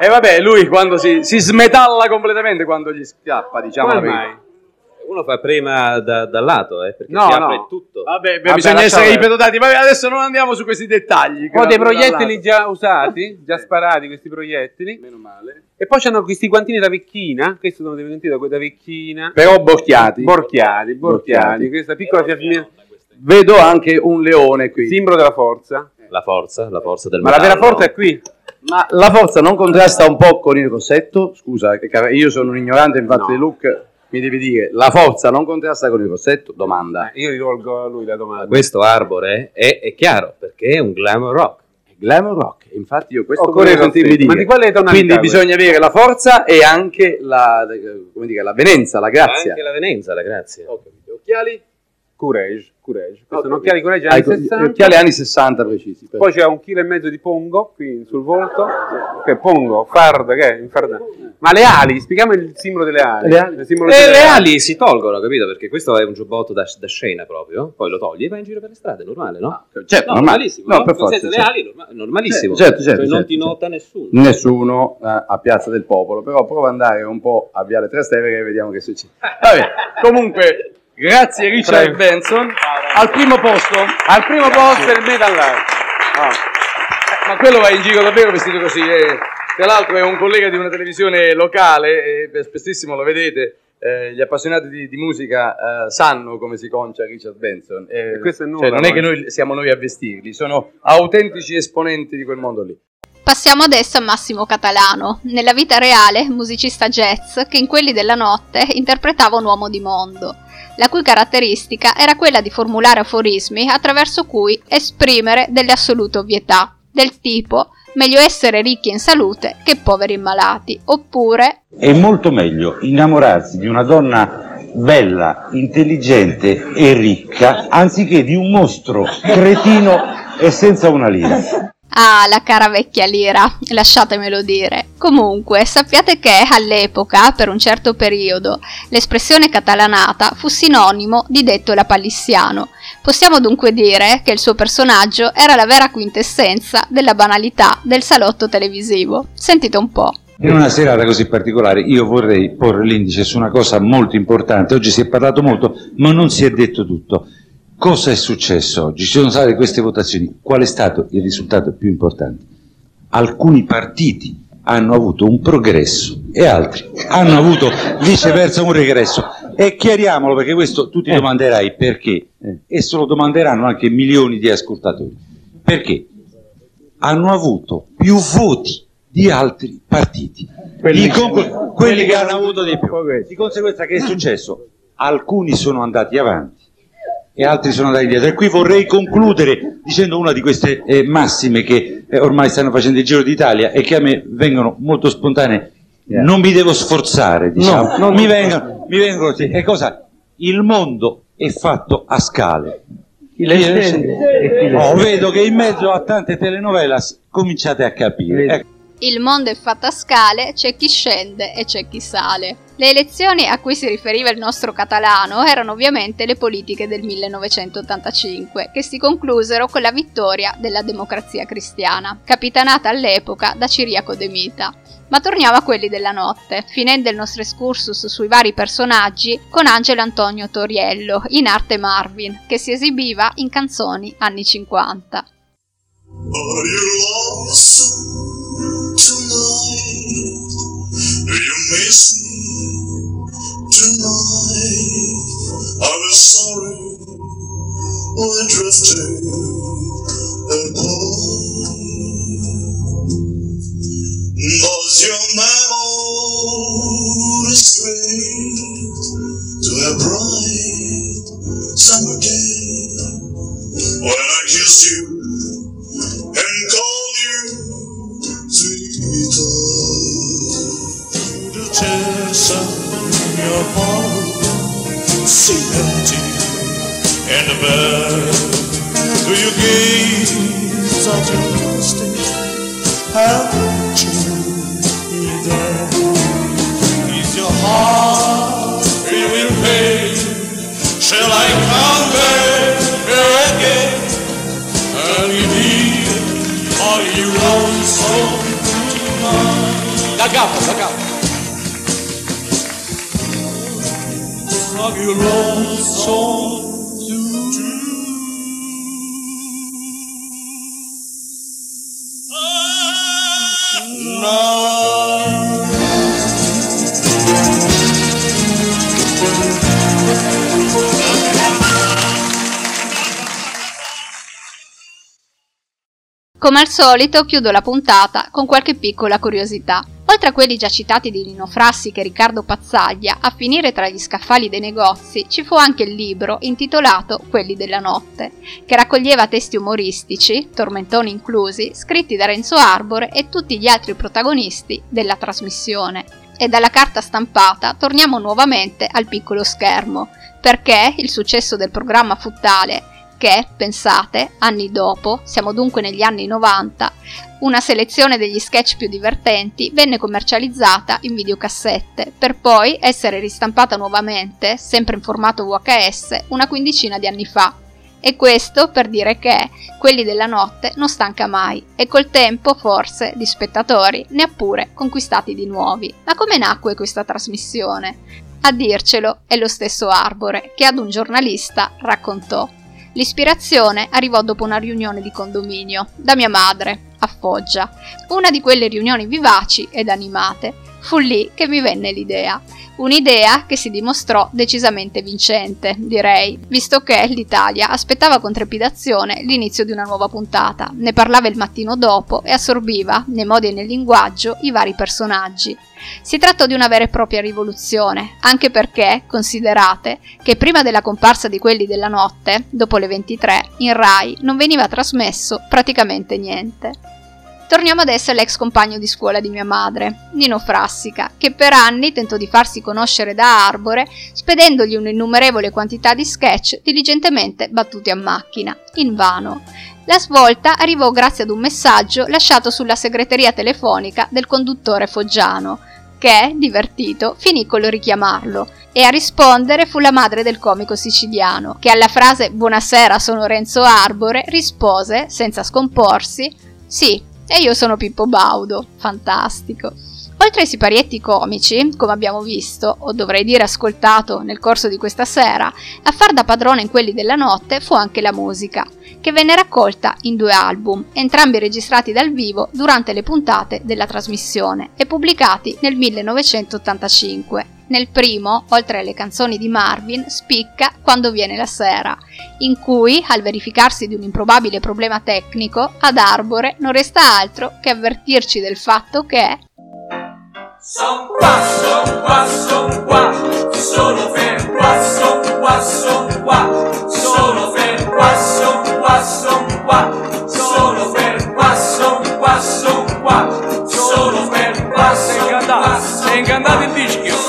Speaker 9: E vabbè, lui quando si, si smetalla completamente quando gli schiappa, diciamo
Speaker 7: Come mai?
Speaker 16: Uno fa prima da- dal lato, eh, perché
Speaker 7: No,
Speaker 16: si apre
Speaker 7: no.
Speaker 16: tutto.
Speaker 9: Vabbè, beh,
Speaker 7: Vabbè,
Speaker 9: bisogna essere ipotetici, ma adesso non andiamo su questi dettagli.
Speaker 7: Ho dei proiettili già usati, già sparati questi proiettili.
Speaker 9: Meno male.
Speaker 7: E poi c'hanno questi guantini da vecchina, questo sono dei guantini da, da vecchina.
Speaker 9: Però borchiati.
Speaker 7: Borchiati, borchiati,
Speaker 9: Borchiati.
Speaker 7: questa piccola fiammina,
Speaker 9: Vedo anche un leone qui.
Speaker 7: simbolo della forza.
Speaker 16: La forza, la forza del
Speaker 7: Ma la vera forza è qui.
Speaker 9: Ma la forza non contrasta un po' con il rossetto? Scusa, io sono un ignorante, infatti
Speaker 7: No.
Speaker 9: di look mi devi dire, la forza non contrasta con il rossetto? Domanda.
Speaker 7: Eh, Io rivolgo a lui la domanda.
Speaker 16: Questo arbore è, è chiaro, perché è un glamour rock.
Speaker 9: Glamour rock, infatti io questo volevo sentirmi dire.
Speaker 7: Ma di quale tonalità
Speaker 9: Quindi bisogna avere la forza e anche la, come dire, la venenza, la grazia.
Speaker 16: Anche la venenza, la grazia.
Speaker 9: Occhiali?
Speaker 7: Courage, courage. Questi sono
Speaker 9: Ho
Speaker 7: occhiali courage
Speaker 9: Ah,
Speaker 7: anni
Speaker 9: ecco,
Speaker 7: 60.
Speaker 9: Occhiali anni 60 precisi.
Speaker 7: Poi c'è un chilo e mezzo di pongo qui sul volto. Che pongo? Farda, che è? Ma le ali, spieghiamo il simbolo delle ali.
Speaker 9: Le ali.
Speaker 7: Il simbolo
Speaker 16: E
Speaker 7: delle
Speaker 16: le ali si tolgono, capito? Perché questo è un giubbotto da, da scena proprio. Poi lo togli e vai in giro per le strade, normale, no?
Speaker 9: Certo,
Speaker 16: no,
Speaker 9: normale.
Speaker 16: normalissimo.
Speaker 9: No,
Speaker 16: No,
Speaker 9: per
Speaker 16: Non
Speaker 9: forza, certo.
Speaker 16: le ali, norma- normalissimo.
Speaker 9: Certo, certo,
Speaker 16: Cioè, non
Speaker 9: certo,
Speaker 16: ti
Speaker 9: certo.
Speaker 16: nota nessuno.
Speaker 9: Nessuno eh, a Piazza del Popolo, però prova ad andare un po' a Viale Trastevere e vediamo che succede. Vabbè, comunque, grazie Richard
Speaker 7: Prego.
Speaker 9: Benson. Al primo posto,
Speaker 7: Al primo posto il metallaro.
Speaker 9: Eh, ma quello va in giro davvero vestito così. eh. Tra l'altro è un collega di una televisione locale, e spessissimo lo vedete. eh, gli appassionati di, di musica eh, sanno come si concia Richard Benson. eh,
Speaker 7: E questo è nuovo,
Speaker 9: cioè, non è che noi siamo noi a vestirli, sono autentici esponenti di quel mondo lì.
Speaker 2: Passiamo adesso a Massimo Catalano, nella vita reale musicista jazz che in quelli della notte interpretava un uomo di mondo, la cui caratteristica era quella di formulare aforismi attraverso cui esprimere delle assolute ovvietà. del tipo meglio essere ricchi in salute che poveri in malati, oppure
Speaker 17: È molto meglio innamorarsi di una donna bella, intelligente e ricca anziché di un mostro cretino e senza una lira.
Speaker 2: Ah, la cara vecchia lira, lasciatemelo dire. Comunque, sappiate che all'epoca, per un certo periodo, l'espressione catalanata fu sinonimo di detto lapallissiano. Possiamo dunque dire che il suo personaggio era la vera quintessenza della banalità del salotto televisivo. Sentite un po'.
Speaker 17: In una serata così particolare io vorrei porre l'indice su una cosa molto importante. Oggi si è parlato molto, ma non si è detto tutto. Cosa è successo oggi? Ci sono state queste votazioni. Qual è stato il risultato più importante? Alcuni partiti hanno avuto un progresso e altri hanno avuto viceversa un regresso. E chiariamolo perché questo tu ti domanderai perché e se lo domanderanno anche milioni di ascoltatori. Perché hanno avuto più voti di altri partiti.
Speaker 7: Quelli
Speaker 17: Di
Speaker 7: che-
Speaker 17: con- quelli che hanno avuto di più. Di conseguenza che è successo? Alcuni sono andati avanti e altri sono andati dietro. E qui vorrei concludere dicendo una di queste eh, massime che eh, ormai stanno facendo il giro d'Italia e che a me vengono molto spontanee. Non mi devo sforzare, diciamo.
Speaker 7: No, non-
Speaker 17: mi vengono, mi vengono così. E cosa? Il mondo è fatto a scale.
Speaker 7: e le
Speaker 17: Oh, vedo che in mezzo a tante telenovelas cominciate a capire. Ecco.
Speaker 2: Il mondo è fatto a scale, c'è chi scende e c'è chi sale. Le elezioni a cui si riferiva il nostro catalano erano ovviamente le politiche del 1985, che si conclusero con la vittoria della democrazia cristiana, capitanata all'epoca da Ciriaco De Mita. Ma torniamo a quelli della notte, finendo il nostro excursus sui vari personaggi con Angelo Antonio Toriello, in arte Marvin, che si esibiva in canzoni anni 50.
Speaker 4: Do you miss me tonight? I was sorry when drifting apart. Does your memory straight to a bright summer day when I kissed you In your heart seem empty and bare. Do you gaze at your mistake? Haven't you there? Is your heart filled with pain? Shall I come back again? And indeed, are you lonesome tonight?
Speaker 5: Da capo, da capo.
Speaker 4: Are you lonesome
Speaker 2: Come al solito chiudo la puntata con qualche piccola curiosità. Oltre a quelli già citati di Nino Frassica e Riccardo Pazzaglia, a finire tra gli scaffali dei negozi ci fu anche il libro intitolato Quelli della notte, che raccoglieva testi umoristici, tormentoni inclusi, scritti da Renzo Arbore e tutti gli altri protagonisti della trasmissione. E dalla carta stampata torniamo nuovamente al piccolo schermo, perché il successo del programma fu tale che, pensate, anni dopo, siamo dunque negli anni 90, una selezione degli sketch più divertenti venne commercializzata in videocassette, per poi essere ristampata nuovamente, sempre in formato VHS, una quindicina di anni fa. E questo per dire che quelli della notte non stanca mai e col tempo forse di spettatori ne ha pure conquistati di nuovi. Ma come nacque questa trasmissione? A dircelo è lo stesso Arbore che ad un giornalista raccontò. L'ispirazione arrivò dopo una riunione di condominio, da mia madre, a Foggia. Una di quelle riunioni vivaci ed animate. Fu lì che mi venne l'idea. Un'idea che si dimostrò decisamente vincente, direi, visto che l'Italia aspettava con trepidazione l'inizio di una nuova puntata, ne parlava il mattino dopo e assorbiva, nei modi e nel linguaggio, i vari personaggi. Si trattò di una vera e propria rivoluzione, anche perché, considerate, che prima della comparsa di quelli della notte, dopo le 23, in Rai non veniva trasmesso praticamente niente. Torniamo adesso all'ex compagno di scuola di mia madre, Nino Frassica, che per anni tentò di farsi conoscere da Arbore spedendogli un'innumerevole quantità di sketch diligentemente battuti a macchina, invano. La svolta arrivò grazie ad un messaggio lasciato sulla segreteria telefonica del conduttore foggiano, che, divertito, finì col richiamarlo, e a rispondere fu la madre del comico siciliano, che alla frase Buonasera, sono Renzo Arbore rispose, senza scomporsi, Sì, e io sono Pippo Baudo. Fantastico. Oltre ai siparietti comici, come abbiamo visto, o dovrei dire ascoltato nel corso di questa sera, a far da padrone in quelli della notte fu anche la musica, che venne raccolta in due album, entrambi registrati dal vivo durante le puntate della trasmissione e pubblicati nel 1985. Nel primo, oltre alle canzoni di Marvin, spicca Quando viene la sera, in cui, al verificarsi di un improbabile problema tecnico, ad Arbore non resta altro che avvertirci del fatto che
Speaker 4: Son qua, son qua, son qua, sono per qua, son qua, son qua, sono per qua, son qua, son qua, sono per qua, son qua, son qua, sono per qua,
Speaker 3: Sei
Speaker 4: qua,
Speaker 3: sei incantato il dischio.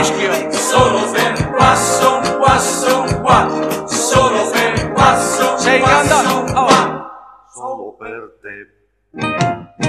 Speaker 3: Dischio.
Speaker 4: sono per qua, son qua, son qua, sono per qua, son qua, son qua, solo per te.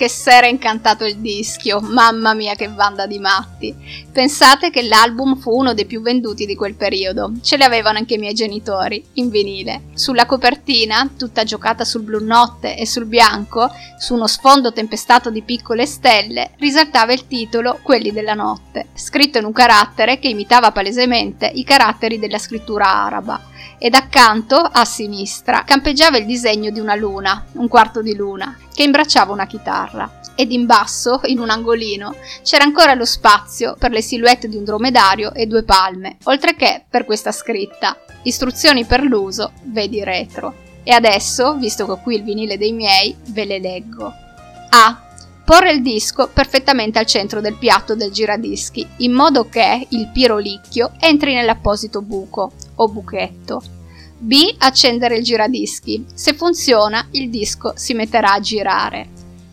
Speaker 2: Che s'era incantato il dischio, mamma mia che banda di matti. Pensate che l'album fu uno dei più venduti di quel periodo, ce l'avevano anche i miei genitori, in vinile. Sulla copertina, tutta giocata sul blu notte e sul bianco, su uno sfondo tempestato di piccole stelle, risaltava il titolo Quelli della notte, scritto in un carattere che imitava palesemente i caratteri della scrittura araba ed accanto, a sinistra, campeggiava il disegno di una luna, un quarto di luna, che imbracciava una chitarra. Ed in basso, in un angolino, c'era ancora lo spazio per le silhouette di un dromedario e due palme, oltre che per questa scritta: Istruzioni per l'uso, vedi retro. E adesso, visto che ho qui il vinile dei miei, ve le leggo. A. Porre il disco perfettamente al centro del piatto del giradischi, in modo che il pirolicchio entri nell'apposito buco o buchetto. B. Accendere il giradischi. Se funziona, il disco si metterà a girare.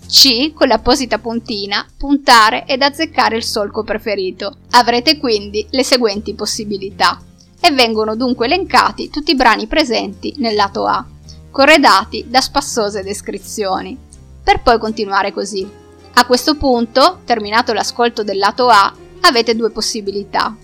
Speaker 2: C. Con l'apposita puntina, puntare ed azzeccare il solco preferito. Avrete quindi le seguenti possibilità. E vengono dunque elencati tutti i brani presenti nel lato A, corredati da spassose descrizioni. Per poi continuare così. A questo punto, terminato l'ascolto del lato A, avete due possibilità.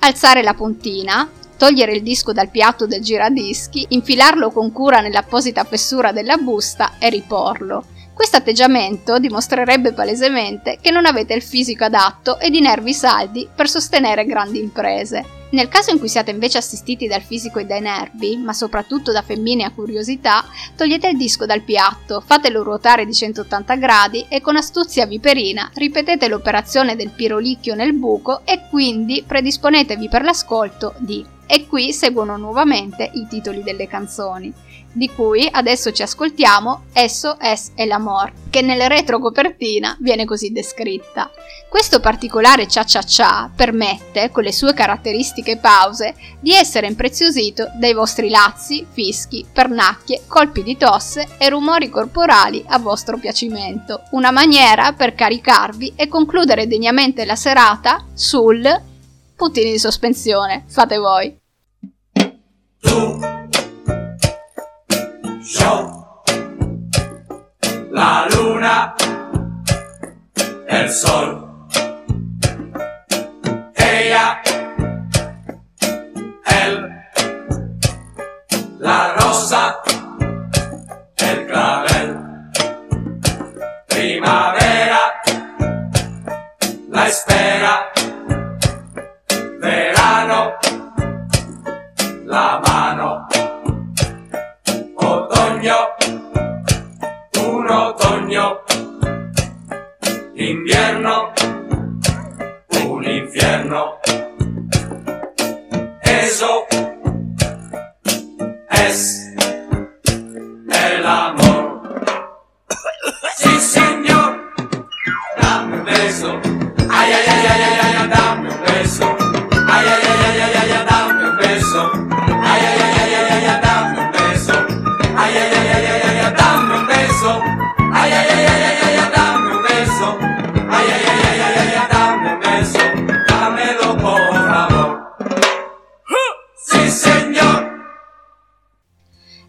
Speaker 2: Alzare la puntina, togliere il disco dal piatto del giradischi, infilarlo con cura nell'apposita fessura della busta e riporlo. Questo atteggiamento dimostrerebbe palesemente che non avete il fisico adatto ed i nervi saldi per sostenere grandi imprese. Nel caso in cui siate invece assistiti dal fisico e dai nervi, ma soprattutto da femmine a curiosità, togliete il disco dal piatto, fatelo ruotare di 180 gradi e con astuzia viperina ripetete l'operazione del pirolicchio nel buco e quindi predisponetevi per l'ascolto di. E qui seguono nuovamente i titoli delle canzoni di cui adesso ci ascoltiamo Esso es el amor, che nella retrocopertina viene così descritta. Questo particolare cia cia cia permette, con le sue caratteristiche pause, di essere impreziosito dai vostri lazzi, fischi, pernacchie, colpi di tosse e rumori corporali a vostro piacimento. Una maniera per caricarvi e concludere degnamente la serata sul puntini di sospensione. Fate voi.
Speaker 4: La luna, el sol, so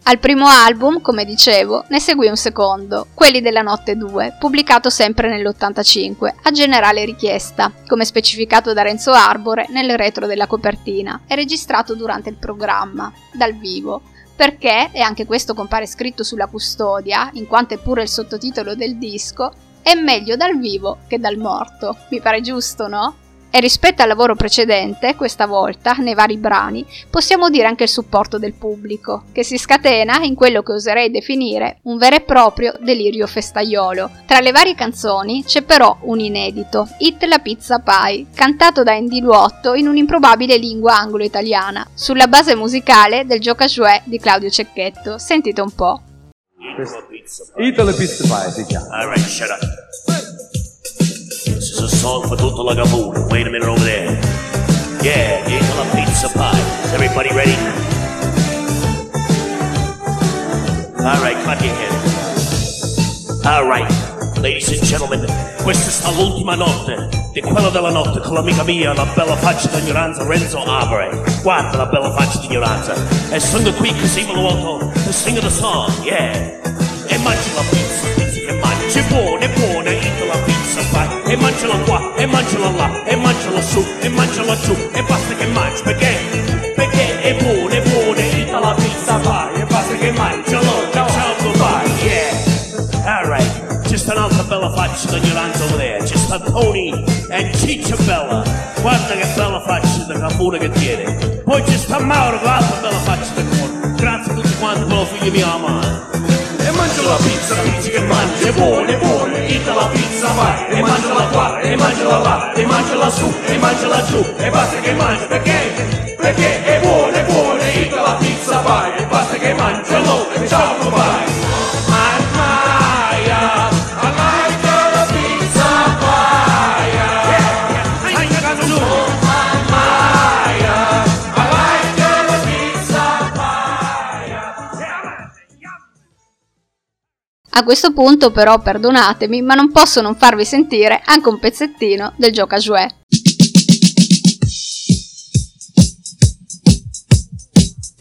Speaker 2: Al primo album, come dicevo, ne seguì un secondo, Quelli della Notte 2, pubblicato sempre nell'85, a generale richiesta, come specificato da Renzo Arbore nel retro della copertina, e registrato durante il programma, dal vivo, perché, e anche questo compare scritto sulla custodia, in quanto è pure il sottotitolo del disco, è meglio dal vivo che dal morto. Mi pare giusto, no? E rispetto al lavoro precedente, questa volta, nei vari brani, possiamo dire anche il supporto del pubblico, che si scatena in quello che oserei definire un vero e proprio delirio festaiolo. Tra le varie canzoni c'è però un inedito, Hit la pizza pie, cantato da Andy Luotto in un'improbabile lingua anglo-italiana, sulla base musicale del Gioca Jouet di Claudio Cecchetto. Sentite un po'.
Speaker 9: Italy Pizza Pie si chiama.
Speaker 18: Alright, shut up. This is a song for tutta la Gabuna. Wait a minute over there. Yeah, eat la pizza pie. Is everybody ready? Alright, clap your hands. Alright, ladies and gentlemen, questa sta l'ultima notte di quella della notte con l'amica mia, la bella faccia d'ignoranza Renzo Abre. Guarda la bella faccia d'ignoranza. E sono qui così voluto to sing the song, yeah. E mangi la pizza, pizza che mangi, è buona, E mangiala qua, e mangiala là, e mangiala su, e mangiala giù, e basta che mangi, perché? Perché è buona, è buona, eat la pizza fai. E basta che mangialo, ciao ciao goodbye, yeah. Alright, just un'altra bella faccia d'ignoranza there, just a Tony and Ciccia Bella. Guarda che bella faccia da capone che tiene. Poi c'è sta Mauro con l'altra bella faccia da cuore. Grazie a tutti quanti per lo figlio mio amare. E mangia la pizza, pizza che mangi, è buona, è buona, eat la pizza vai, e mangiala qua, e mangiala là, e mangiala su, e mangiala giù, e basta che mangi, perché? Perché è buona, è buona, eat la pizza vai, e basta che mangialo, e ciao, goodbye.
Speaker 2: Questo punto però perdonatemi, ma non posso non farvi sentire anche un pezzettino del Gioca Jouet.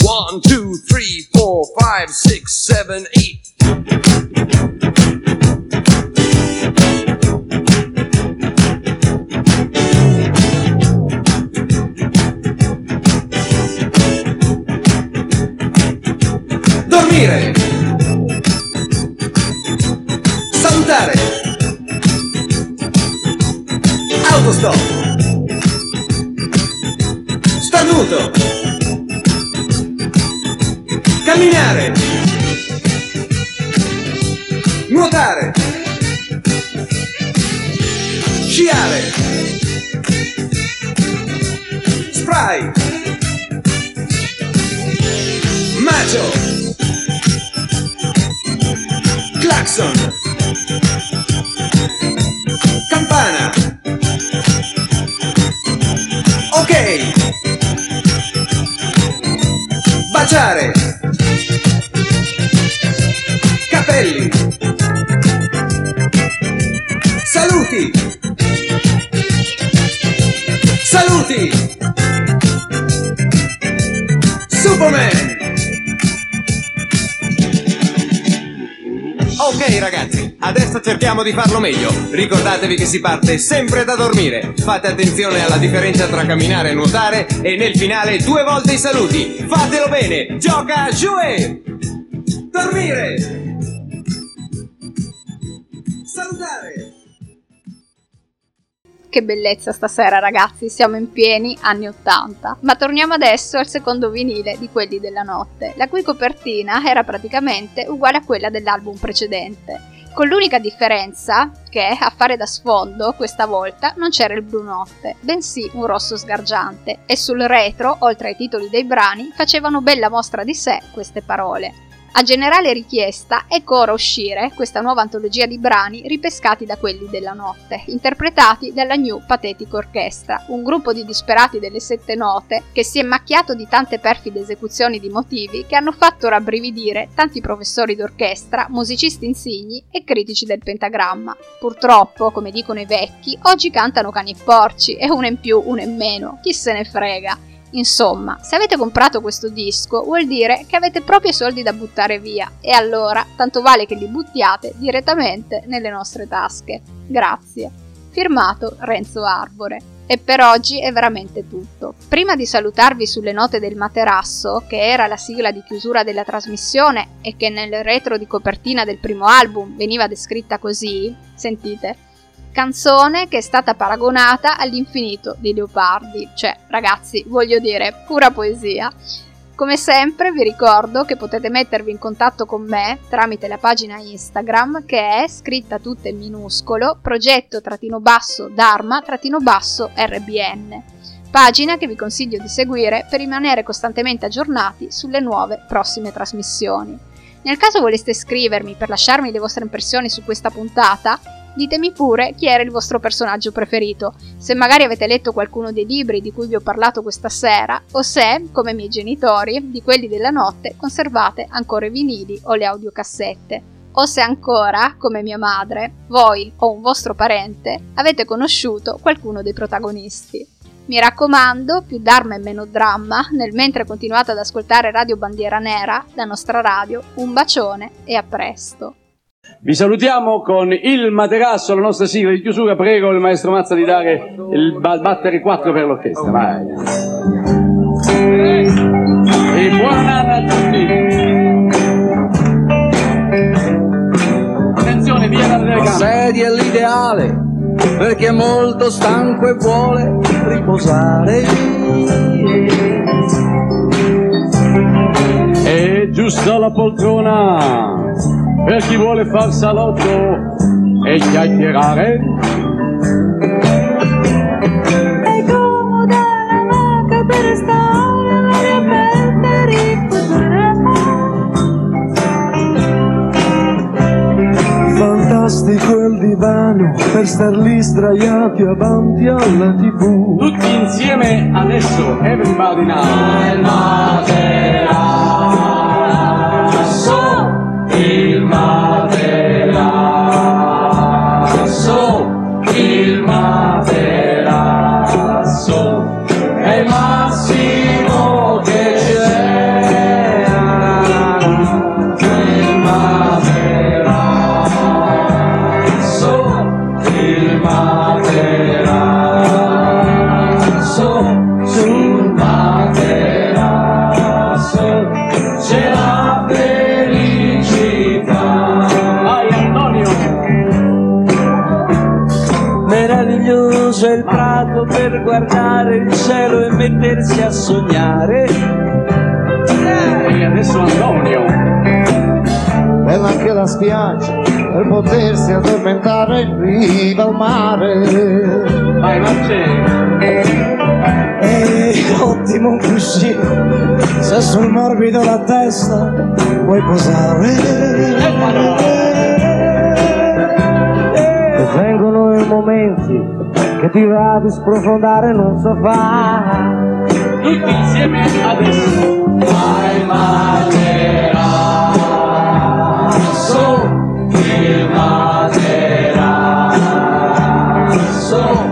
Speaker 3: One, two, three, four, five, six, seven, eight.
Speaker 5: Dormire.
Speaker 19: Cerchiamo di farlo meglio. Ricordatevi che si parte sempre da dormire. Fate attenzione alla differenza tra camminare e nuotare e nel finale due volte i saluti. Fatelo bene, gioca Jouet! Dormire!
Speaker 5: Salutare.
Speaker 2: Che bellezza stasera ragazzi, siamo in pieni anni 80. Ma torniamo adesso al secondo vinile di quelli della notte, la cui copertina era praticamente uguale a quella dell'album precedente, con l'unica differenza che a fare da sfondo questa volta non c'era il blu notte, bensì un rosso sgargiante e sul retro, oltre ai titoli dei brani, facevano bella mostra di sé queste parole. A generale richiesta, ecco ora uscire questa nuova antologia di brani ripescati da quelli della notte, interpretati dalla New Pathetic Orchestra, un gruppo di disperati delle sette note che si è macchiato di tante perfide esecuzioni di motivi che hanno fatto rabbrividire tanti professori d'orchestra, musicisti insigni e critici del pentagramma. Purtroppo, come dicono i vecchi, oggi cantano cani e porci, e uno in più, uno in meno, chi se ne frega. Insomma, se avete comprato questo disco vuol dire che avete proprio soldi da buttare via e allora tanto vale che li buttiate direttamente nelle nostre tasche. Grazie. Firmato Renzo Arbore. E per oggi è veramente tutto. Prima di salutarvi sulle note del materasso, che era la sigla di chiusura della trasmissione e che nel retro di copertina del primo album veniva descritta così, sentite, canzone che è stata paragonata all'infinito di Leopardi, cioè ragazzi, voglio dire, pura poesia. Come sempre vi ricordo che potete mettervi in contatto con me tramite la pagina Instagram che è scritta tutta in minuscolo progetto-basso dharma-basso rbn pagina che vi consiglio di seguire per rimanere costantemente aggiornati sulle nuove prossime trasmissioni. Nel caso voleste scrivermi per lasciarmi le vostre impressioni su questa puntata, ditemi pure chi era il vostro personaggio preferito, se magari avete letto qualcuno dei libri di cui vi ho parlato questa sera, o se, come i miei genitori, di quelli della notte, conservate ancora i vinili o le audiocassette, o se ancora, come mia madre, voi o un vostro parente avete conosciuto qualcuno dei protagonisti. Mi raccomando, più dharma e meno dramma, nel mentre continuate ad ascoltare Radio Bandiera Nera, la nostra radio, un bacione e a presto.
Speaker 9: Vi salutiamo con il materasso, la nostra sigla di chiusura. Prego il maestro Mazza di dare il ba- battere 4 per l'orchestra. Vai. E buon anno a tutti. Attenzione, via dalle
Speaker 5: La
Speaker 9: telecamere.
Speaker 5: sedia è l'ideale perché è molto stanco e vuole riposare.
Speaker 9: È giusta la poltrona per chi vuole far salotto e chiacchierare.
Speaker 20: È comoda la maca per stare all'aria aperta e riposare.
Speaker 5: Fantastico il divano per star lì sdraiati avanti alla tv.
Speaker 9: Tutti insieme adesso, everybody now.
Speaker 20: Materasso,
Speaker 21: potersi addormentare in riva al mare.
Speaker 9: Vai Marcello.
Speaker 5: E ottimo un cuscino, se sul morbido la testa puoi posare. E vengono i momenti che ti va di sprofondare in un sofà.
Speaker 9: Tutti insieme adesso.
Speaker 20: Vai materasso, il materasso, il